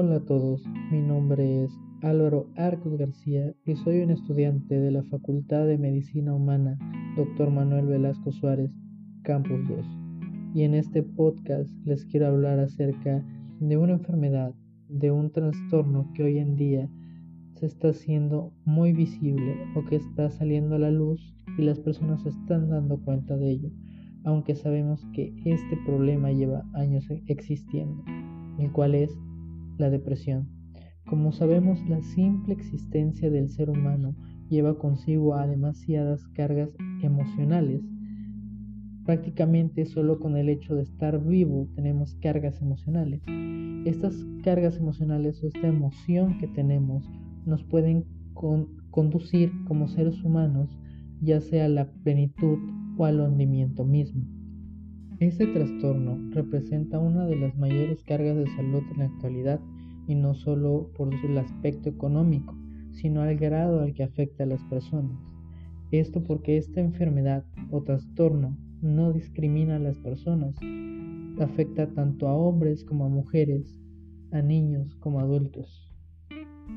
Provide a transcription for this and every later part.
Hola a todos, mi nombre es Álvaro Arcos García y soy un estudiante de la Facultad de Medicina Humana Dr. Manuel Velasco Suárez, Campus 2. Y en este podcast les quiero hablar acerca de una enfermedad, de un trastorno que hoy en día se está haciendo muy visible o que está saliendo a la luz y las personas se están dando cuenta de ello, aunque sabemos que este problema lleva años existiendo, el cual es la depresión. Como sabemos, la simple existencia del ser humano lleva consigo a demasiadas cargas emocionales. Prácticamente solo con el hecho de estar vivo tenemos cargas emocionales. Estas cargas emocionales o esta emoción que tenemos nos pueden conducir como seres humanos ya sea a la plenitud o al hundimiento mismo. Este trastorno representa una de las mayores cargas de salud en la actualidad y no solo por el aspecto económico, sino al grado al que afecta a las personas. Esto porque esta enfermedad o trastorno no discrimina a las personas, afecta tanto a hombres como a mujeres, a niños como a adultos.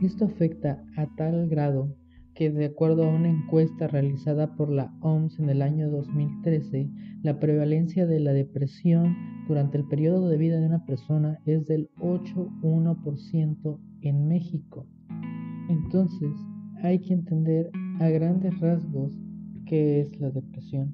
Esto afecta a tal grado que de acuerdo a una encuesta realizada por la OMS en el año 2013, la prevalencia de la depresión durante el periodo de vida de una persona es del 8,1% en México. Entonces, hay que entender a grandes rasgos qué es la depresión.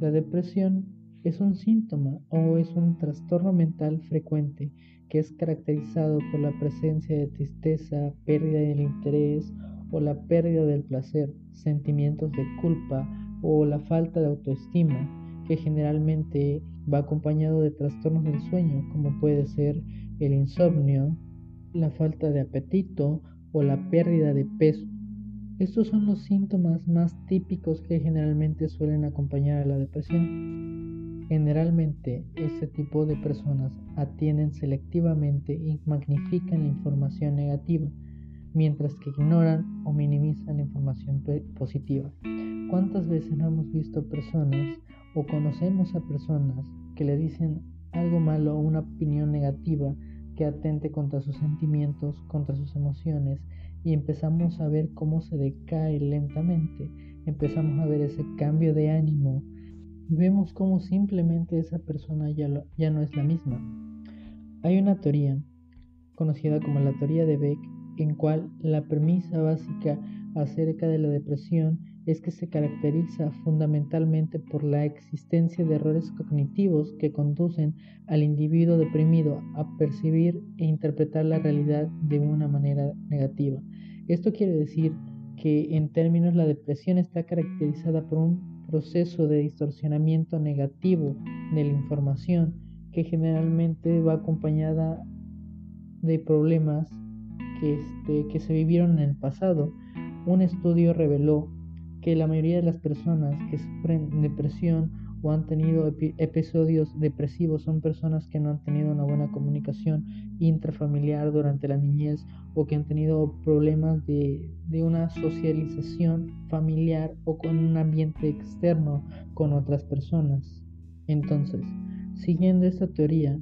La depresión es un síntoma o es un trastorno mental frecuente que es caracterizado por la presencia de tristeza, pérdida del interés o la pérdida del placer, sentimientos de culpa o la falta de autoestima, que generalmente va acompañado de trastornos del sueño, como puede ser el insomnio, la falta de apetito o la pérdida de peso. Estos son los síntomas más típicos que generalmente suelen acompañar a la depresión. Generalmente, este tipo de personas atienden selectivamente y magnifican la información negativa, mientras que ignoran o minimizan la información positiva. ¿Cuántas veces hemos visto personas o conocemos a personas que le dicen algo malo o una opinión negativa que atente contra sus sentimientos, contra sus emociones y empezamos a ver cómo se decae lentamente, empezamos a ver ese cambio de ánimo y vemos cómo simplemente esa persona ya no es la misma. Hay una teoría conocida como la teoría de Beck en cual la premisa básica acerca de la depresión es que se caracteriza fundamentalmente por la existencia de errores cognitivos que conducen al individuo deprimido a percibir e interpretar la realidad de una manera negativa. Esto quiere decir que en términos la depresión está caracterizada por un proceso de distorsionamiento negativo de la información que generalmente va acompañada de problemas que, este, que se vivieron en el pasado. Un estudio reveló que la mayoría de las personas que sufren depresión o han tenido episodios depresivos son personas que no han tenido una buena comunicación intrafamiliar durante la niñez o que han tenido problemas de una socialización familiar o con un ambiente externo con otras personas. Entonces, siguiendo esta teoría,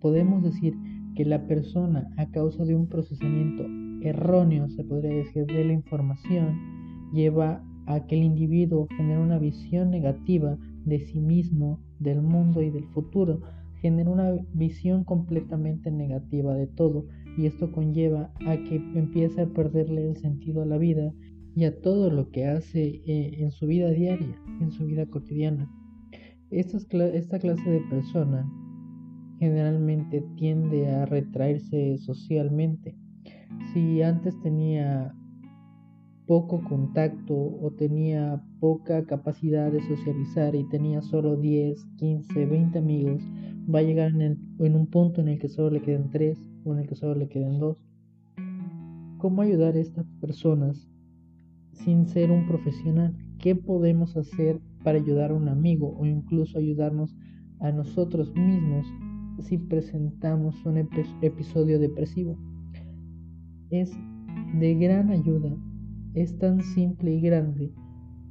podemos decir que la persona a causa de un procesamiento erróneo, se podría decir, de la información, lleva a que el individuo genere una visión negativa de sí mismo, del mundo y del futuro, genera una visión completamente negativa de todo y esto conlleva a que empiece a perderle el sentido a la vida y a todo lo que hace eh, en su vida diaria, en su vida cotidiana. Esta, esta clase de persona generalmente tiende a retraerse socialmente. Si antes tenía poco contacto o tenía poca capacidad de socializar y tenía solo 10, 15, 20 amigos, va a llegar en, un punto en el que solo le queden 3 o en el que solo le queden 2. ¿Cómo ayudar a estas personas sin ser un profesional? ¿Qué podemos hacer para ayudar a un amigo o incluso ayudarnos a nosotros mismos si presentamos un episodio depresivo? Es de gran ayuda es tan simple y grande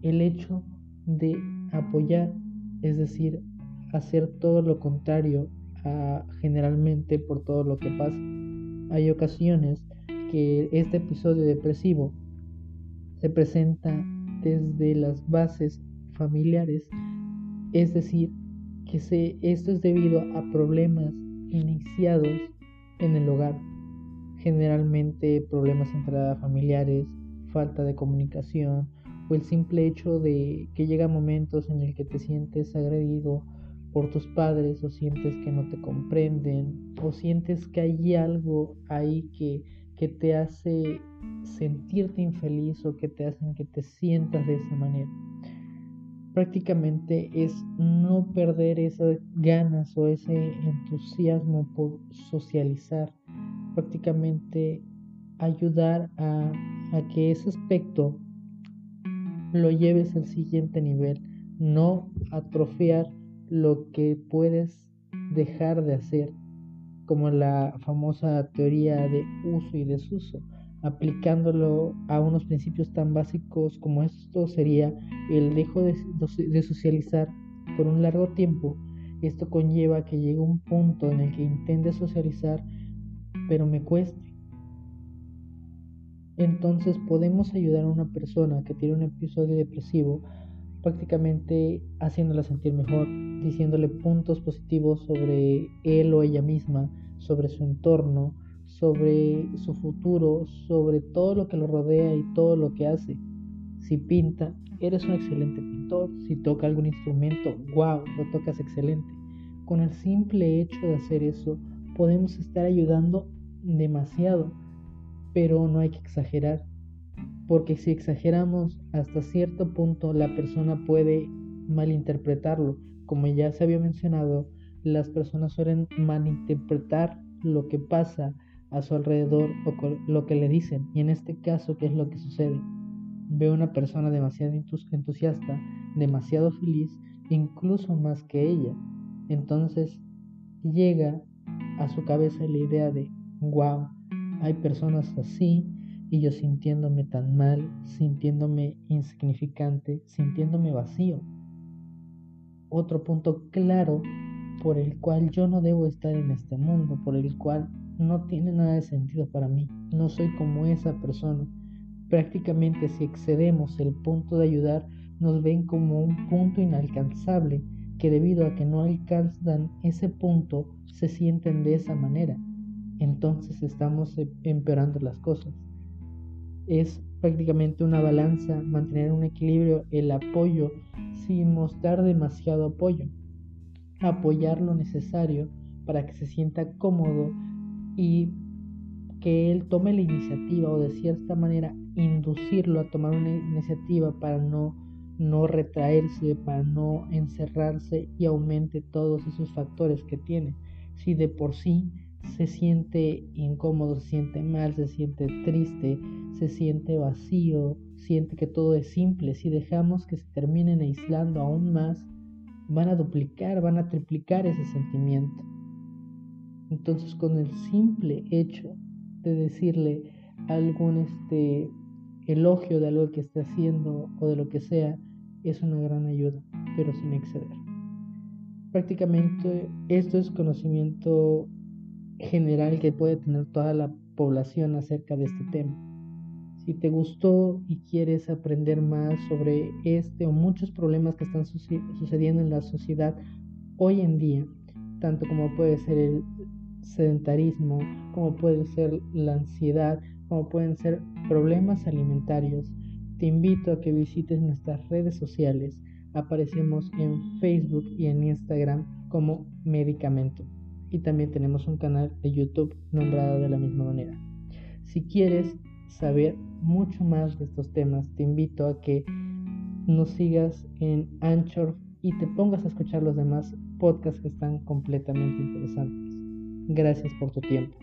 el hecho de apoyar, es decir, hacer todo lo contrario a generalmente por todo lo que pasa. Hay ocasiones que este episodio depresivo se presenta desde las bases familiares, es decir, que se, esto es debido a problemas iniciados en el hogar, generalmente problemas intrafamiliares, falta de comunicación o el simple hecho de que llega momentos en el que te sientes agredido por tus padres o sientes que no te comprenden o sientes que hay algo ahí que, que te hace sentirte infeliz o que te hacen que te sientas de esa manera. Prácticamente es no perder esas ganas o ese entusiasmo por socializar. Prácticamente ayudar a, a que ese aspecto lo lleves al siguiente nivel, no atrofiar lo que puedes dejar de hacer, como la famosa teoría de uso y desuso. Aplicándolo a unos principios tan básicos como esto sería el dejo de, socializar por un largo tiempo. Esto conlleva que llegue un punto en el que intente socializar, pero me cueste. Entonces podemos ayudar a una persona que tiene un episodio depresivo prácticamente haciéndola sentir mejor, diciéndole puntos positivos sobre él o ella misma, sobre su entorno, sobre su futuro, sobre todo lo que lo rodea y todo lo que hace. Si pinta, eres un excelente pintor. Si toca algún instrumento, wow, lo tocas excelente. Con el simple hecho de hacer eso, podemos estar ayudando demasiado, pero no hay que exagerar porque si exageramos hasta cierto punto la persona puede malinterpretarlo. Como ya se había mencionado, las personas suelen malinterpretar lo que pasa a su alrededor o lo que le dicen. Y en este caso, ¿qué es lo que sucede? Ve una persona demasiado entusiasta, demasiado feliz, incluso más que ella. Entonces llega a su cabeza la idea de, wow, hay personas así y yo sintiéndome tan mal, sintiéndome insignificante, sintiéndome vacío. Otro punto claro por el cual yo no debo estar en este mundo, por el cual no tiene nada de sentido para mí. No soy como esa persona. Prácticamente si excedemos el punto de ayudar, nos ven como un punto inalcanzable, que debido a que no alcanzan ese punto, se sienten de esa manera. Entonces estamos em-, empeorando las cosas es prácticamente una balanza, mantener un equilibrio, el apoyo sin mostrar demasiado apoyo, apoyar lo necesario para que se sienta cómodo y que él tome la iniciativa o de cierta manera inducirlo a tomar una iniciativa para no, no retraerse, para no encerrarse y aumente todos esos factores que tiene. Si de por sí se siente incómodo, se siente mal, se siente triste, se siente vacío, siente que todo es simple. Si dejamos que se terminen aislando aún más, van a duplicar, van a triplicar ese sentimiento. Entonces con el simple hecho de decirle algún este elogio de algo que esté haciendo o de lo que sea, es una gran ayuda, pero sin exceder. Prácticamente esto es conocimiento general que puede tener toda la población acerca de este tema. Si te gustó y quieres aprender más sobre este o muchos problemas que están sucediendo en la sociedad hoy en día, tanto como puede ser el sedentarismo, como puede ser la ansiedad, como pueden ser problemas alimentarios, te invito a que visites nuestras redes sociales. Aparecemos en Facebook y en Instagram como Medicamento y también tenemos un canal de YouTube nombrado de la misma manera. Si quieres saber mucho más de estos temas, te invito a que nos sigas en Anchor y te pongas a escuchar los demás podcasts que están completamente interesantes. Gracias por tu tiempo.